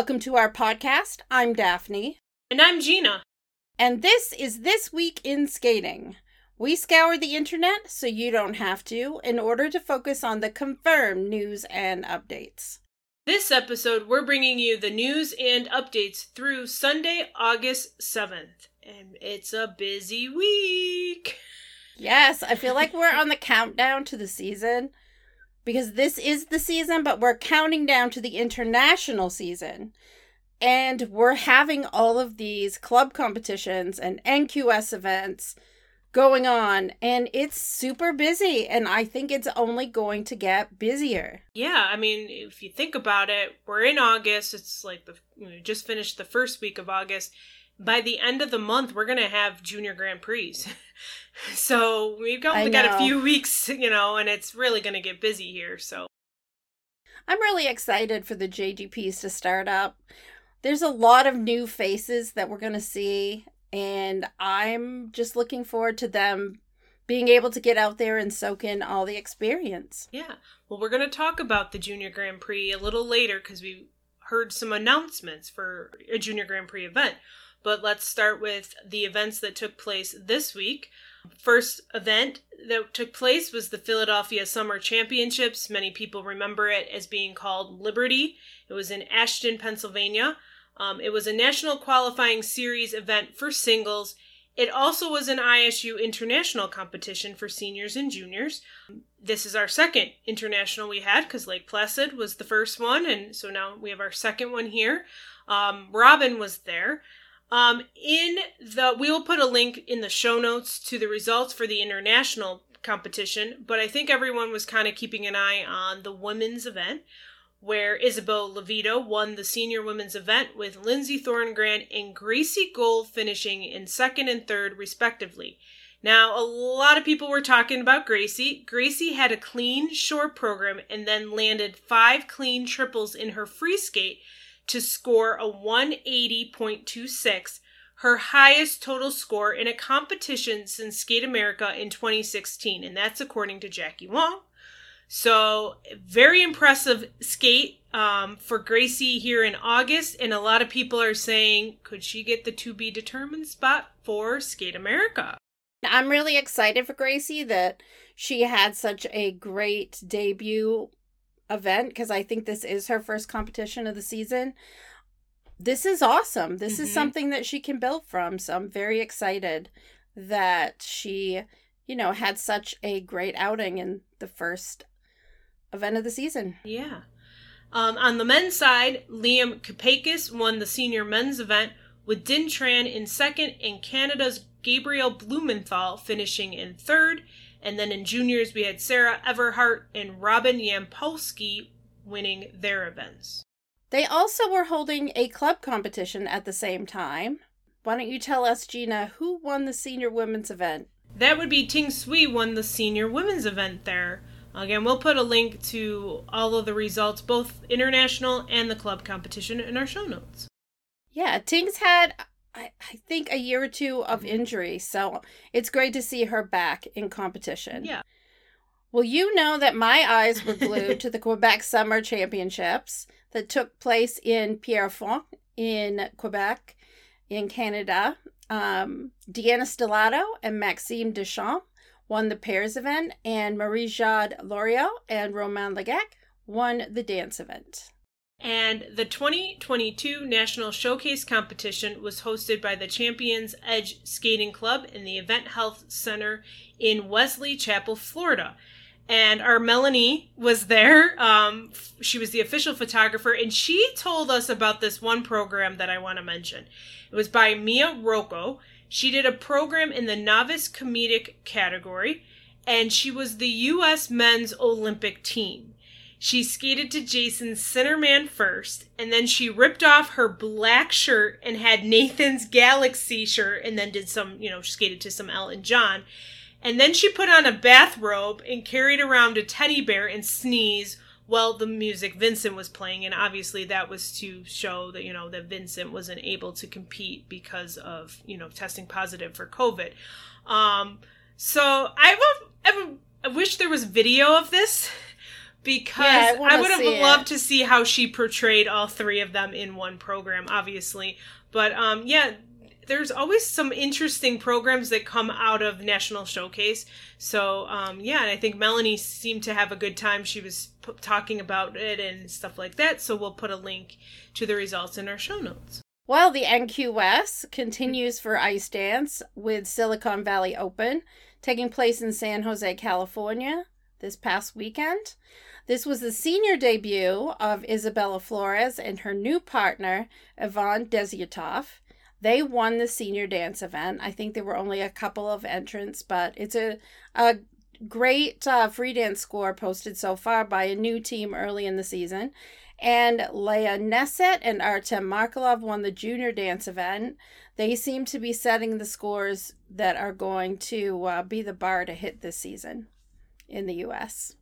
Welcome to our podcast. I'm Daphne. And I'm Gina. And this is This Week in Skating. We scour the internet so you don't have to in order to focus on the confirmed news and updates. This episode, we're bringing you the news and updates through Sunday, August 7th. And it's a busy week. Yes, I feel like we're on the countdown to the season because this is the season, but we're counting down to the international season. And we're having all of these club competitions and NQS events going on, and it's super busy. And I think it's only going to get busier. Yeah, I mean, if you think about it, we're in August. It's like the we just finished the first week of August. By the end of the month, we're gonna have Junior Grand Prix. so we've only got a few weeks, you know, and it's really gonna get busy here. So. I'm really excited for the JGPs to start up. There's a lot of new faces that we're going to see and i'm just looking forward to them being able to get out there and soak in all the experience. Yeah. Well we're going to talk about the junior grand prix a little later because we heard some announcements for a junior grand prix event but let's start with the events that took place this week First event that took place was the Philadelphia Summer Championships. Many people remember it as being called Liberty. It was in Aston, Pennsylvania. Um, it was a national qualifying series event for singles. It also was an ISU international competition for seniors and juniors. This is our second international we had because Lake Placid was the first one, and so now we have our second one here. Um, Robin was there. Um, in the, we will put a link in the show notes to the results for the international competition, but I think everyone was kind of keeping an eye on the women's event, where Isabeau Levito won the senior women's event with Lindsay Thorngren and Gracie Gold finishing in second and third, respectively. Now, a lot of people were talking about Gracie. Gracie had a clean short program and then landed five clean triples in her free skate to score a 180.26, her highest total score in a competition since Skate America in 2016, and that's according to Jackie Wong. So, very impressive skate um, for Gracie here in August, and a lot of people are saying, could she get the to be determined spot for Skate America? I'm really excited for Gracie that she had such a great debut event because I think this is her first competition of the season. This is awesome. This mm-hmm. is something that she can build from. So I'm very excited that she, you know, had such a great outing in the first event of the season. Yeah. Um, on the men's side, Liam Kapeikis won the senior men's event with Dinh Tran in second and Canada's Gabriel Blumenthal finishing in third. And then in juniors, we had Sarah Everhart and Robin Yampolsky winning their events. They also were holding a club competition at the same time. Why don't you tell us, Gina, who won the senior women's event? That would be Ting Cui won the senior women's event there. Again, we'll put a link to all of the results, both international and the club competition, in our show notes. Yeah, Ting's had, I, I think, a year or two of injury, so it's great to see her back in competition. Yeah. Well, you know that my eyes were glued to the Quebec Summer Championships that took place in Pierrefonds in Quebec, in Canada. Um, Deanna Stellato and Maxime Deschamps won the pairs event, and Marie Jade Lauriault and Romain Le Gac won the dance event. And the 2022 National Showcase competition was hosted by the Champions Edge Skating Club in the AdventHealth Center in Wesley Chapel, Florida. And our Melanie was there. Um, she was the official photographer, and she told us about this one program that I want to mention. It was by Mia Rocco, she did a program in the novice comedic category, and she was the U.S. men's Olympic team. She skated to Jason's Sinnerman first, and then she ripped off her black shirt and had Nathan's Galaxy shirt, and then did some, you know, skated to some Elton John. And then she put on a bathrobe and carried around a teddy bear and sneeze while the music Vincent was playing and obviously that was to show that you know that Vincent wasn't able to compete because of you know testing positive for COVID. Um, so I, I, I wish there was video of this, because Yeah, I I, would have see it. loved to see how she portrayed all three of them in one program, obviously. But um, yeah, there's always some interesting programs that come out of National Showcase. So um, yeah, and I think Melanie seemed to have a good time. She was p- talking about it and stuff like that. So we'll put a link to the results in our show notes. Well, the NQS continues for ice dance with Silicon Valley Open taking place in San Jose, California this past weekend. This was the senior debut of Isabella Flores and her new partner, Ivan Desyatov. They won the senior dance event. I think there were only a couple of entrants, but it's a, a great uh, free dance score posted so far by a new team early in the season. And Leah Neset and Artem Markelov won the junior dance event. They seem to be setting the scores that are going to uh, be the bar to hit this season in the U.S.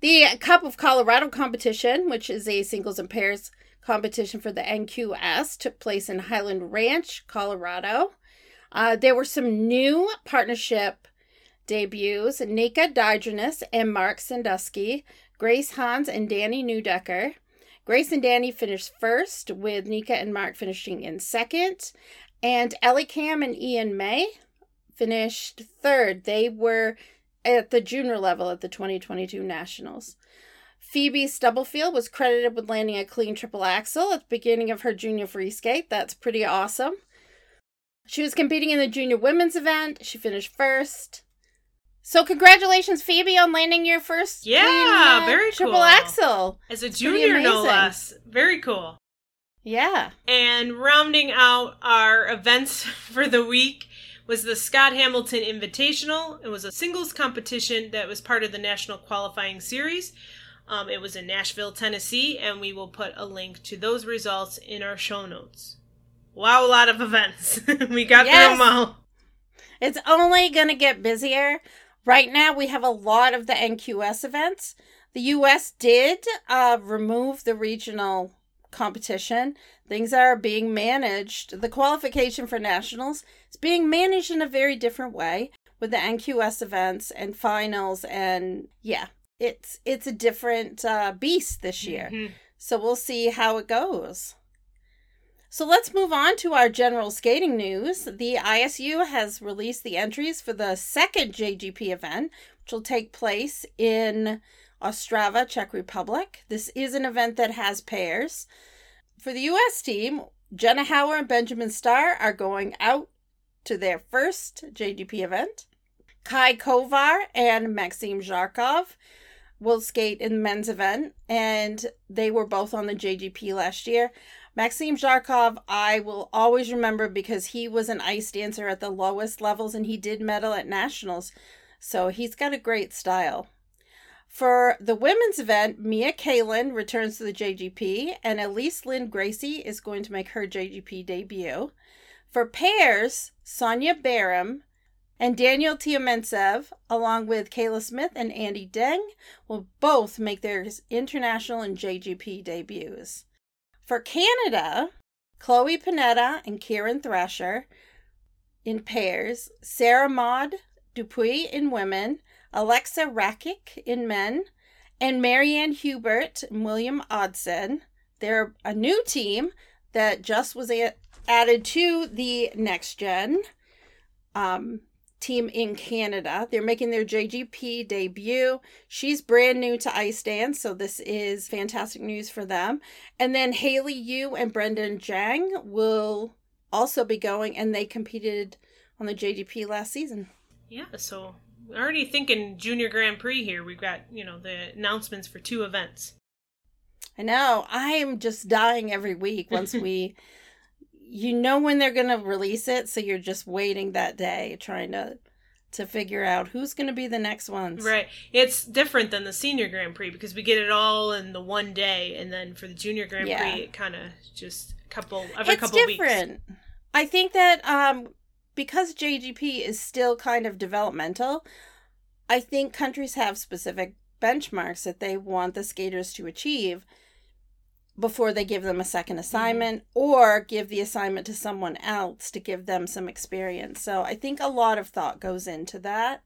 The Cup of Colorado competition, which is a singles and pairs competition for the NQS, took place in Highland Ranch, Colorado. Uh, there were some new partnership debuts Nika Dydranus and Mark Sandusky, Grace Hans and Danny Neudecker. Grace and Danny finished first, with Nika and Mark finishing in second. And Ellie Kam and Ian May finished third. They were at the junior level at the 2022 Nationals. Phoebe Stubblefield was credited with landing a clean triple axel at the beginning of her junior free skate. That's pretty awesome. She was competing in the junior women's event. She finished first. So congratulations, Phoebe, on landing your first Yeah, clean, uh, very triple cool. axel. As a junior, no less. Very cool. Yeah. And rounding out our events for the week was the Scott Hamilton Invitational. It was a singles competition that was part of the National Qualifying Series. Um, it was in Nashville, Tennessee, and we will put a link to those results in our show notes. Wow, a lot of events. we got Yes. through them all. It's only going to get busier. Right now, we have a lot of the NQS events. The US did uh, remove the regional competition. Things that are being managed. The qualification for nationals is being managed in a very different way with the NQS events and finals. And yeah, it's it's a different uh, beast this year. Mhm. So we'll see how it goes. So let's move on to our general skating news. The ISU has released the entries for the second JGP event, which will take place in Ostrava, Czech Republic. This is an event that has pairs. For the US team, Jenna Hauer and Benjamin Starr are going out to their first JGP event. Kai Kovar and Maxim Zharkov will skate in the men's event, and they were both on the JGP last year. Maxim Zharkov, I will always remember because he was an ice dancer at the lowest levels and he did medal at nationals. So he's got a great style. For the women's event, Mia Kalin returns to the JGP and Elise Lynn Gracie is going to make her JGP debut. For pairs, Sonia Barum and Daniel Tioumentsev, along with Kayla Smith and Andy Deng, will both make their international and JGP debuts. For Canada, Chloe Panetta and Kieran Thrasher in pairs, Sarah Maud Dupuis in women, Alexa Rakic in men, and Marianne Hubert and William Odson. They're a new team that just was a- added to the next gen um, team in Canada. They're making their JGP debut. She's brand new to ice dance, so this is fantastic news for them. And then Haley Yu and Brendan Jang will also be going, and they competed on the JGP last season. Yeah, so we're already thinking Junior Grand Prix here. We've got, you know, the announcements for two events. I know. I am just dying every week once we. You know when they're going to release it, so you're just waiting that day, trying to to figure out who's going to be the next ones. Right. It's different than the Senior Grand Prix because we get it all in the one day, and then for the Junior Grand Yeah. Prix, it kind of just a couple every it's couple weeks. different. I think that um, because JGP is still kind of developmental, I think countries have specific benchmarks that they want the skaters to achieve before they give them a second hmm. assignment or give the assignment to someone else to give them some experience. So I think a lot of thought goes into that.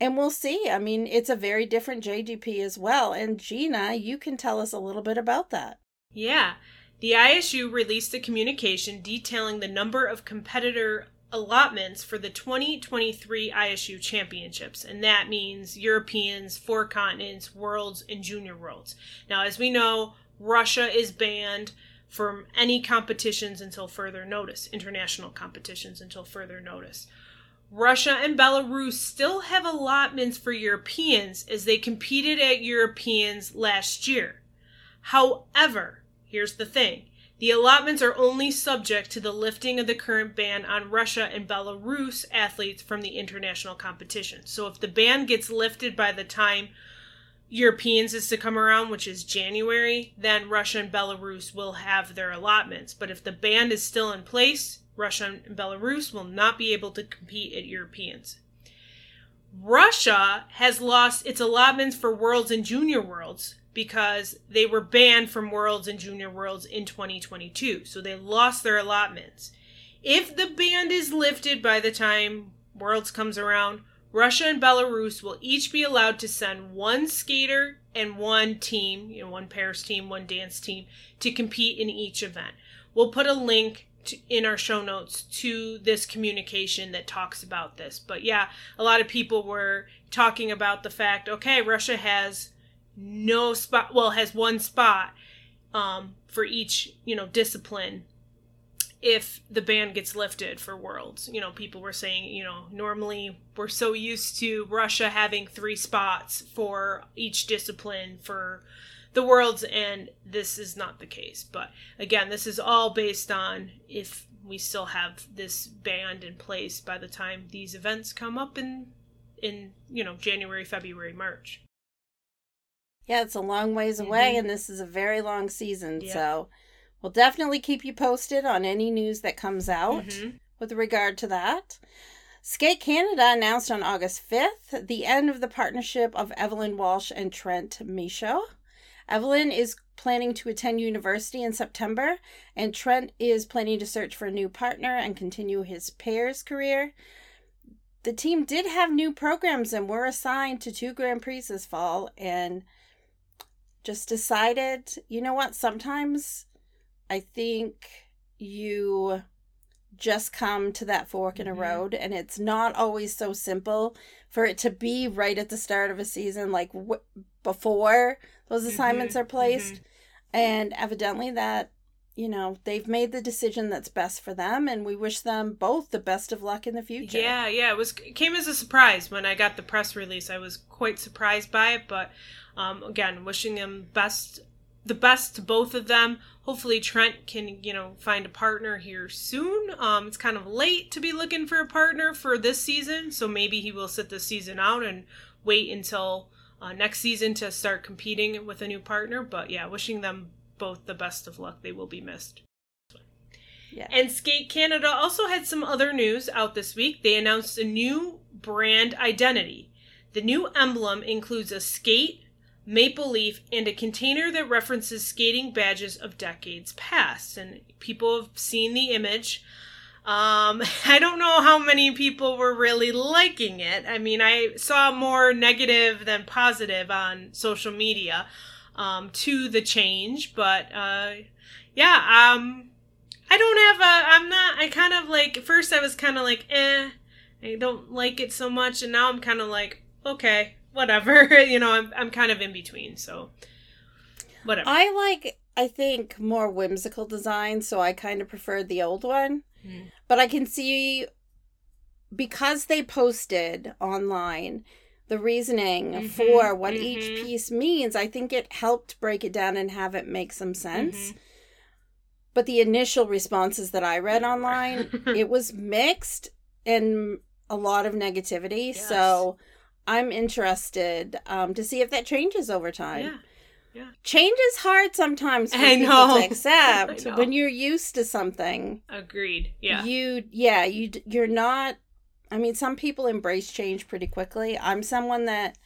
and we'll see. I mean, it's a very different JGP as well. And Gina, you can tell us a little bit about that. Yeah. The ISU released a communication detailing the number of competitor allotments for the 2023 ISU championships, and that means Europeans, four continents, worlds, and junior worlds. Now, as we know, Russia is banned from any competitions until further notice, international competitions until further notice. Russia and Belarus still have allotments for Europeans as they competed at Europeans last year. However, here's the thing the allotments are only subject to the lifting of the current ban on Russia and Belarus athletes from the international competition. So if the ban gets lifted by the time Europeans is to come around, which is January, then Russia and Belarus will have their allotments. But if the ban is still in place, Russia and Belarus will not be able to compete at Europeans. Russia has lost its allotments for Worlds and Junior Worlds because they were banned from Worlds and Junior Worlds in 2022. So they lost their allotments. If the ban is lifted by the time Worlds comes around, Russia and Belarus will each be allowed to send one skater and one team, you know, one pairs team, one dance team, to compete in each event. We'll put a link to, in our show notes to this communication that talks about this. But yeah, a lot of people were talking about the fact, okay, Russia has no spot, well, has one spot um, for each, you know, discipline if the ban gets lifted for worlds. You know, people were saying, you know, normally we're so used to Russia having three spots for each discipline for the worlds, and this is not the case. But again, this is all based on if we still have this ban in place by the time these events come up in in you know January, February, March. Yeah, it's a long ways away, mm-hmm. and this is a very long season. Yeah. So We'll definitely keep you posted on any news that comes out mm-hmm. with regard to that. Skate Canada announced on August 5th the end of the partnership of Evelyn Walsh and Trennt Michaud. Evelyn is planning to attend university in September, and Trennt is planning to search for a new partner and continue his pairs career. The team did have new programs and were assigned to two Grand Prix this fall, and just decided, you know what, sometimes I think you just come to that fork in a mm-hmm. road and it's not always so simple for it to be right at the start of a season like w- before those mm-hmm. assignments mm-hmm. are placed mm-hmm. and evidently that you know they've made the decision that's best for them and we wish them both the best of luck in the future yeah yeah it was it came as a surprise when i got the press release i was quite surprised by it but um, again wishing them best the best to both of them. Hopefully Trennt can, you know, find a partner here soon. Um, it's kind of late to be looking for a partner for this season, so maybe he will sit the season out and wait until uh, next season to start competing with a new partner. But yeah, wishing them both the best of luck. They will be missed. Yeah. And Skate Canada also had some other news out this week. They announced a new brand identity. The new emblem includes a skate, maple leaf, and a container that references skating badges of decades past. And people have seen the image. Um, I don't know how many people were really liking it. I mean, I saw more negative than positive on social media um, to the change, but uh, yeah, um, I don't have a. I'm not. I kind of like. First, I was kind of like, eh. I don't like it so much, and now I'm kind of like, okay, whatever. you know, I'm I'm kind of in between, so whatever. I like I think more whimsical design, so I kind of prefer the old one. Mm. But I can see because they posted online the reasoning mm-hmm, for what mm-hmm. each piece means, I think it helped break it down and have it make some sense. Mm-hmm. But the initial responses that I read online, it was mixed and a lot of negativity. Yes. So I'm interested um, to see if that changes over time. Yeah. Yeah. Change is hard sometimes for I people know. to accept when you're used to something. Agreed. Yeah. You yeah, you you're not I mean some people embrace change pretty quickly. I'm someone that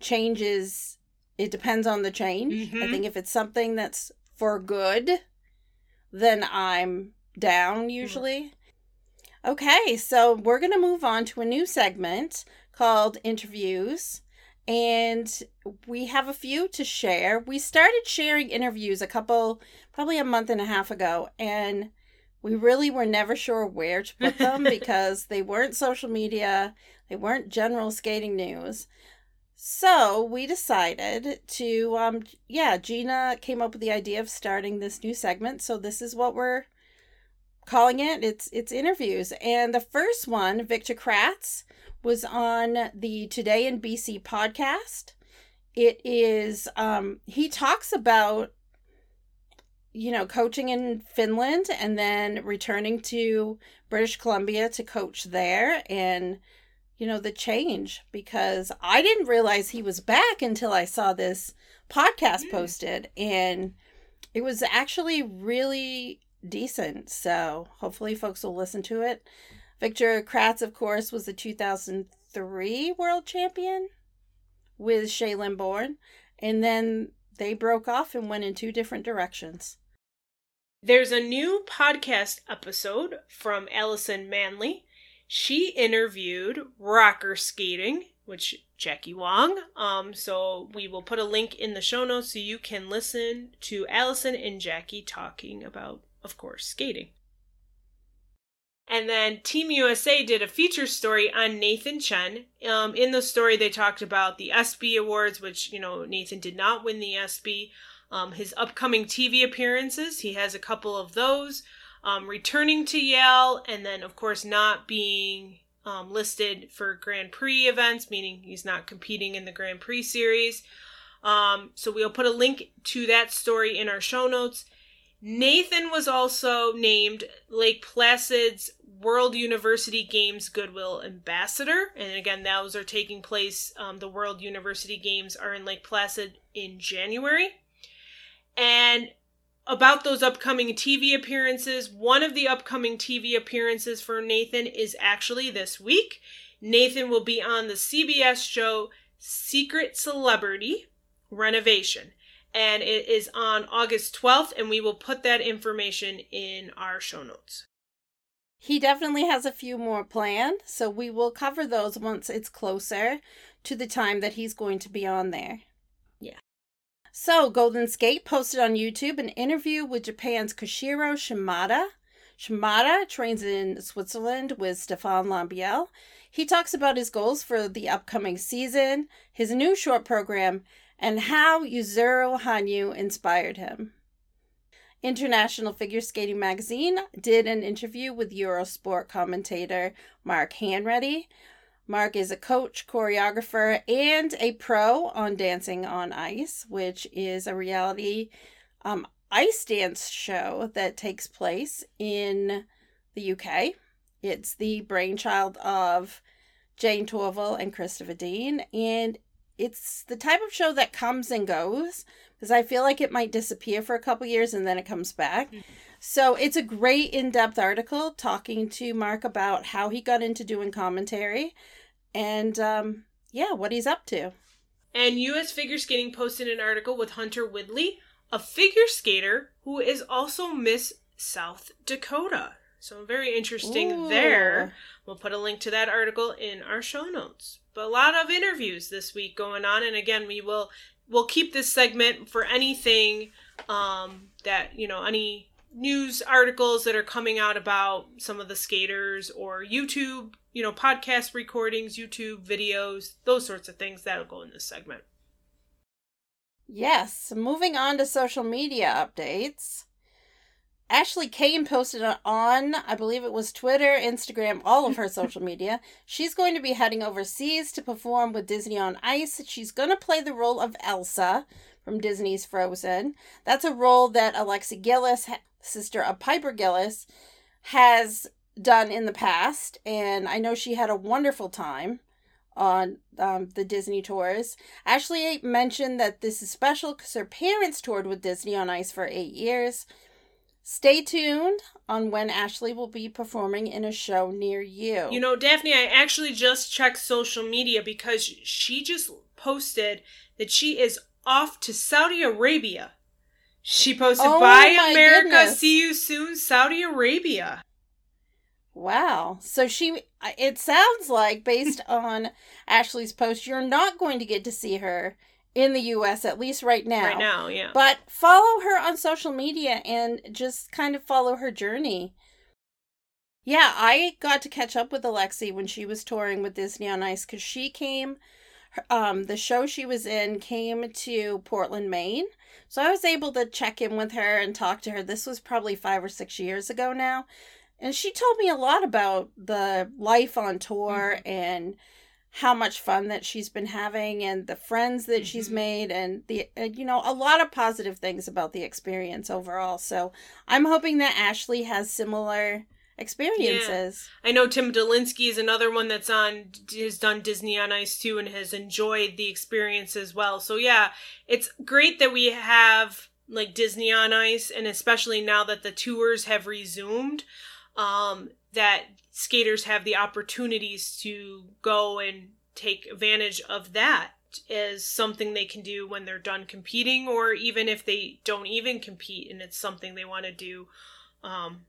changes it depends on the change. Mm-hmm. I think if it's something that's for good, then I'm down usually. Mm-hmm. Okay, so we're going to move on to a new segment called Interviews. And we have a few to share. We started sharing interviews a couple, probably a month and a half ago, and we really were never sure where to put them because they weren't social media, they weren't general skating news. So we decided to, um, yeah, Gina came up with the idea of starting this new segment. So this is what we're calling it. It's it's interviews, and the first one, Victor Kraatz, was on the Today in BC podcast. It is um, he talks about you know coaching in Finland and then returning to British Columbia to coach there and you know, the change because I didn't realize he was back until I saw this podcast mm. posted and it was actually really decent. So hopefully folks will listen to it. Victor Kraatz, of course, was the 2003 world champion with Shae-Lynn Bourne. And then they broke off and went in two different directions. There's a new podcast episode from Allison Manley she interviewed rocker skating, which Jackie Wong. Um, so we will put a link in the show notes so you can listen to Allison and Jackie talking about, of course, skating. And then Team USA did a feature story on Nathan Chen. Um, in the story, they talked about the ESPY Awards, which, you know, Nathan did not win the ESPY. Um, his upcoming TV appearances, he has a couple of those um, returning to Yale, and then, of course, not being um, listed for Grand Prix events, meaning he's not competing in the Grand Prix series. Um, so we'll put a link to that story in our show notes. Nathan was also named Lake Placid's World University Games Goodwill Ambassador. And again, those are taking place, um, the World University Games are in Lake Placid in January. And about those upcoming TV appearances. One of the upcoming TV appearances for Nathan is actually this week. Nathan will be on the CBS show Secret Celebrity Renovation. And it is on August 12th, and we will put that information in our show notes. He definitely has a few more planned, so we will cover those once it's closer to the time that he's going to be on there. So, Golden Skate posted on YouTube an interview with Japan's Koshiro Shimada. Shimada trains in Switzerland with Stéphane Lambiel. He talks about his goals for the upcoming season, his new short program, and how Yuzuru Hanyu inspired him. International Figure Skating Magazine did an interview with Eurosport commentator Mark Hanretty Mark is a coach, choreographer, and a pro on Dancing on Ice, which is a reality um, ice dance show that takes place in the UK. It's the brainchild of Jayne Torvill and Christopher Dean, and it's the type of show that comes and goes because I feel like it might disappear for a couple years and then it comes back. Mm-hmm. So it's a great in depth article talking to Mark about how he got into doing commentary and um, yeah, what he's up to. And U.S. Figure Skating posted an article with Hunter Widvey, a figure skater who is also Miss South Dakota. So very interesting Ooh. there. We'll put a link to that article in our show notes. But a lot of interviews this week going on, and again, we will we'll keep this segment for anything um, that you know any news articles that are coming out about some of the skaters or YouTube, you know, podcast recordings, YouTube videos, those sorts of things that'll go in this segment. Yes, moving on to social media updates. Ashley Kane posted on, I believe it was Twitter, Instagram, all of her social media. She's going to be heading overseas to perform with Disney on Ice. She's going to play the role of Elsa from Disney's Frozen. That's a role that Alexe Gilles sister of Piper Gilles, has done in the past, and I know she had a wonderful time on um, the Disney tours. Ashley mentioned that this is special because her parents toured with Disney on Ice for eight years. Stay tuned on when Ashley will be performing in a show near you. You know, Daphne, I actually just checked social media because she just posted that she is off to Saudi Arabia she posted, oh, "Bye America, goodness. see you soon, Saudi Arabia." Wow. So she, it sounds like, based on Ashley's post, you're not going to get to see her in the US, at least right now. Right now, yeah. But follow her on social media and just kind of follow her journey. Yeah, I got to catch up with Alexi when she was touring with Disney on Ice because she came, um, the show she was in came to Portland, Maine. So I was able to check in with her and talk to her. This was probably five or six years ago now. And she told me a lot about the life on tour mm-hmm. and how much fun that she's been having and the friends that mm-hmm. she's made and the you know a lot of positive things about the experience overall so i'm hoping that ashley has similar experiences. Yeah. I know Tim Dolensky is another one that's on has done Disney on Ice too and has enjoyed the experience as well. So yeah, it's great that we have like Disney on Ice and especially now that the tours have resumed um that skaters have the opportunities to go and take advantage of that as something they can do when they're done competing or even if they don't even compete and it's something they want to do um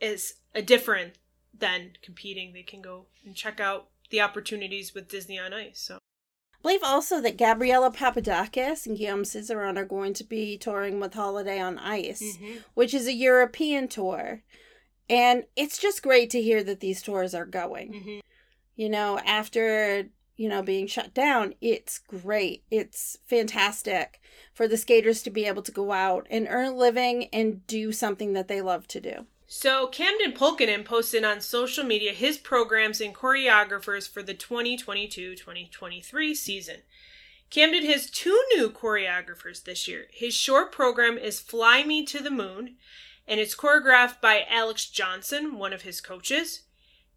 is a different than competing. They can go and check out the opportunities with Disney on Ice. So. I believe also that Gabriella Papadakis and Guillaume Cizeron are going to be touring with Holiday on Ice, mm-hmm. which is a European tour. And it's just great to hear that these tours are going. Mm-hmm. You know, after, you know, being shut down, it's great. It's fantastic for the skaters to be able to go out and earn a living and do something that they love to do. So, Camden Pulkinen posted on social media his programs and choreographers for the 2022 2023 season. Camden has two new choreographers this year. His short program is Fly Me to the Moon, and it's choreographed by Alex Johnson, one of his coaches.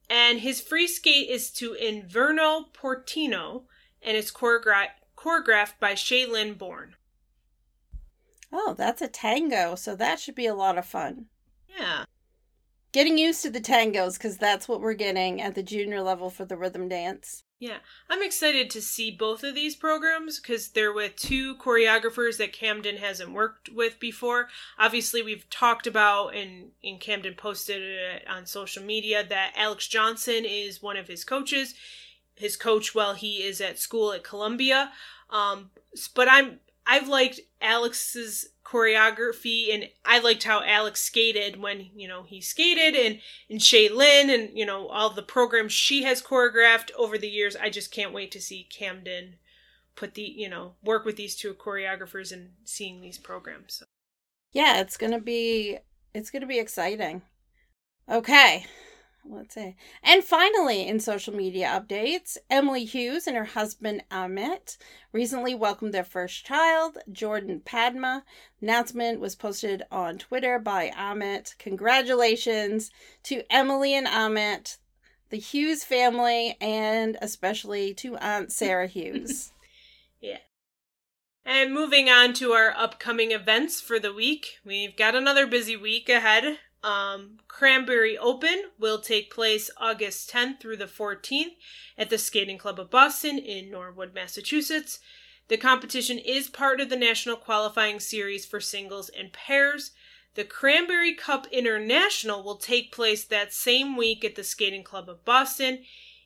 And his free skate is to Invierno Porteño, and it's choreogra- choreographed by Shae-Lynn Bourne. Oh, that's a tango, so that should be a lot of fun. Yeah getting used to the tangos because that's what we're getting at the junior level for the rhythm dance. Yeah, I'm excited to see both of these programs because they're with two choreographers that Camden hasn't worked with before. Obviously, we've talked about and, and Camden posted it on social media that Alex Johnson is one of his coaches, his coach while he is at school at Columbia. Um, but I'm I've liked Alex's choreography and I liked how Alex skated when, you know, he skated and, and Shae-Lynn and, you know, all the programs she has choreographed over the years. I just can't wait to see Camden put the, you know, work with these two choreographers and seeing these programs. So. Yeah, it's going to be, it's going to be exciting. Okay let's say. And finally, in social media updates, Emily Hughes and her husband Amit recently welcomed their first child, Jordan Padma. Announcement was posted on Twitter by Amit. Congratulations to Emily and Amit, the Hughes family, and especially to Aunt Sarah Hughes. yeah. And moving on to our upcoming events for the week, we've got another busy week ahead. Um, Cranberry Open will take place August 10th through the 14th at the Skating Club of Boston in Norwood, Massachusetts. The competition is part of the National Qualifying Series for singles and pairs. The Cranberry Cup International will take place that same week at the Skating Club of Boston.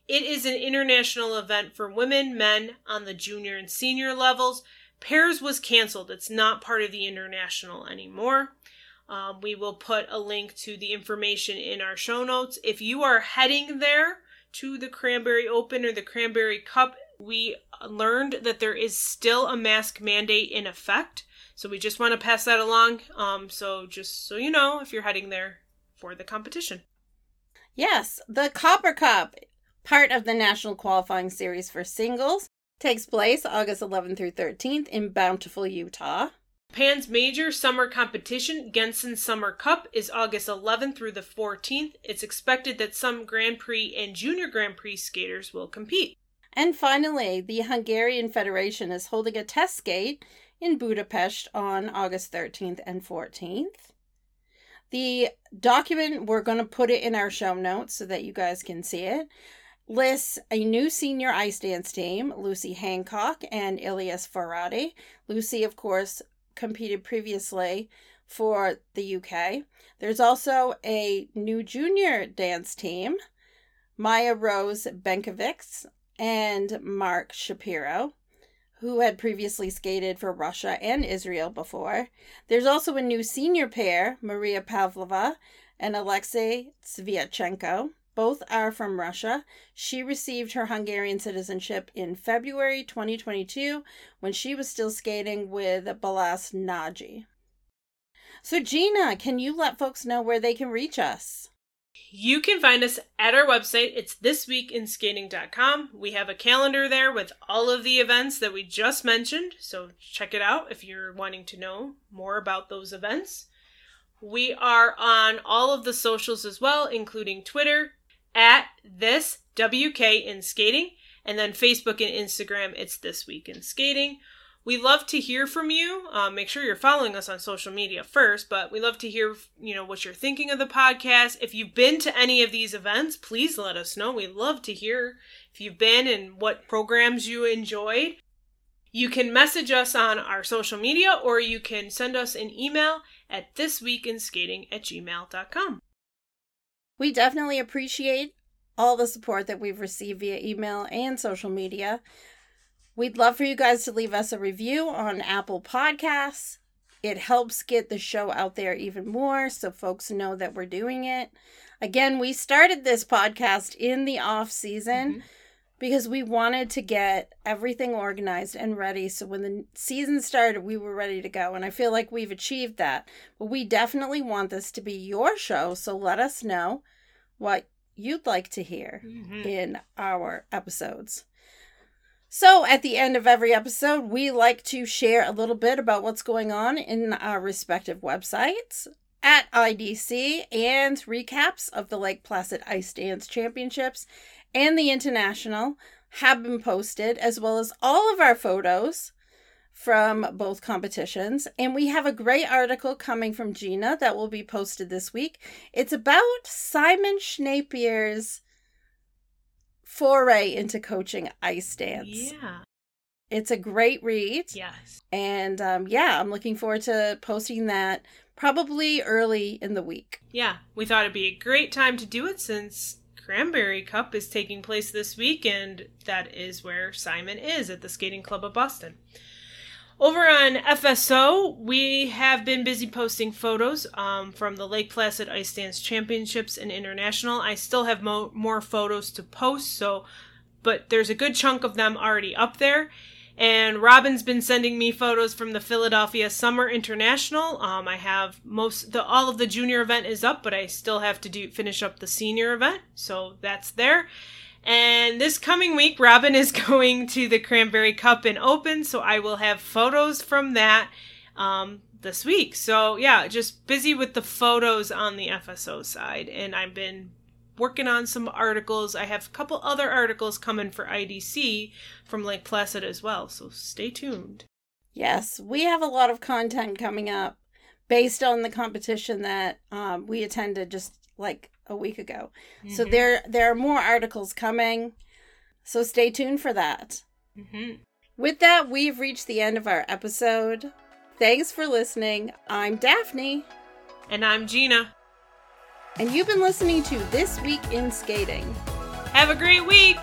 It is an international event for women, men on the junior and senior levels. Pairs was canceled. It's not part of the international anymore. Um, we will put a link to the information in our show notes. If you are heading there to the Cranberry Open or the Cranberry Cup, we learned that there is still a mask mandate in effect. So we just want to pass that along. Um, so just so you know, if you're heading there for the competition. Yes, the Copper Cup, part of the National Qualifying Series for Singles, takes place August 11th through 13th in Bountiful, Utah. Japan's major summer competition, Gensan Summer Cup, is August 11th through the 14th. It's expected that some Grand Prix and Junior Grand Prix skaters will compete. And finally, the Hungarian Federation is holding a test skate in Budapest on August 13th and 14th. The document, we're going to put it in our show notes so that you guys can see it, lists a new senior ice dance team, Lucy Hancock and Ilias Fourati. Lucy, of course, competed previously for the UK. There's also a new junior dance team, Maya Rose Benkovics and Mark Shapiro, who had previously skated for Russia and Israel before. There's also a new senior pair, Maria Pavlova and Alexei Sviatchenko. Both are from Russia. She received her Hungarian citizenship in February 2022 when she was still skating with Balazs Nagy. So, Gina, can you let folks know where they can reach us? You can find us at our website. It's thisweekinskating.com. We have a calendar there with all of the events that we just mentioned. So check it out if you're wanting to know more about those events. We are on all of the socials as well, including Twitter, at this WK in skating, and then Facebook and Instagram, it's This Week in Skating. We love to hear from you. Um, make sure you're following us on social media first, but we love to hear, you know, what you're thinking of the podcast. If you've been to any of these events, please let us know. We love to hear if you've been and what programs you enjoyed. You can message us on our social media or you can send us an email at thisweekinskating at gmail.com. We definitely appreciate all the support that we've received via email and social media. We'd love for you guys to leave us a review on Apple Podcasts. It helps get the show out there even more so folks know that we're doing it. Again, we started this podcast in the off season mm-hmm. because we wanted to get everything organized and ready so when the season started, we were ready to go. And I feel like we've achieved that. But we definitely want this to be your show, so let us know what you'd like to hear mm-hmm. in our episodes. So, at the end of every episode, we like to share a little bit about what's going on in our respective websites at IDC and recaps of the Lake Placid Ice Dance Championships and the International have been posted, as well as all of our photos from both competitions. And we have a great article coming from Gina that will be posted this week. It's about Simon Shnapir's foray into coaching ice dance. Yeah. It's a great read. Yes. And um, yeah, I'm looking forward to posting that probably early in the week. Yeah, we thought it'd be a great time to do it since Cranberry Cup is taking place this week, and that is where Simon is at the Skating Club of Boston. Over on FSO, we have been busy posting photos um, from the Lake Placid Ice Dance Championships and International. I still have mo- more photos to post, so but there's a good chunk of them already up there. And Robin's been sending me photos from the Philadelphia Summer International. Um, I have most the all of the junior event is up, but I still have to do finish up the senior event, so that's there. And this coming week, Robin is going to the Cranberry Cup and Open, so I will have photos from that um, this week. So, yeah, just busy with the photos on the FSO side. And I've been working on some articles. I have a couple other articles coming for IDC from Lake Placid as well, so stay tuned. Yes, we have a lot of content coming up based on the competition that um, we attended just like a week ago. Mm-hmm. So there there are more articles coming. So stay tuned for that. Mm-hmm. With that, we've reached the end of our episode. Thanks for listening. I'm Daphne. And I'm Gina. And you've been listening to This Week in Skating. Have a great week!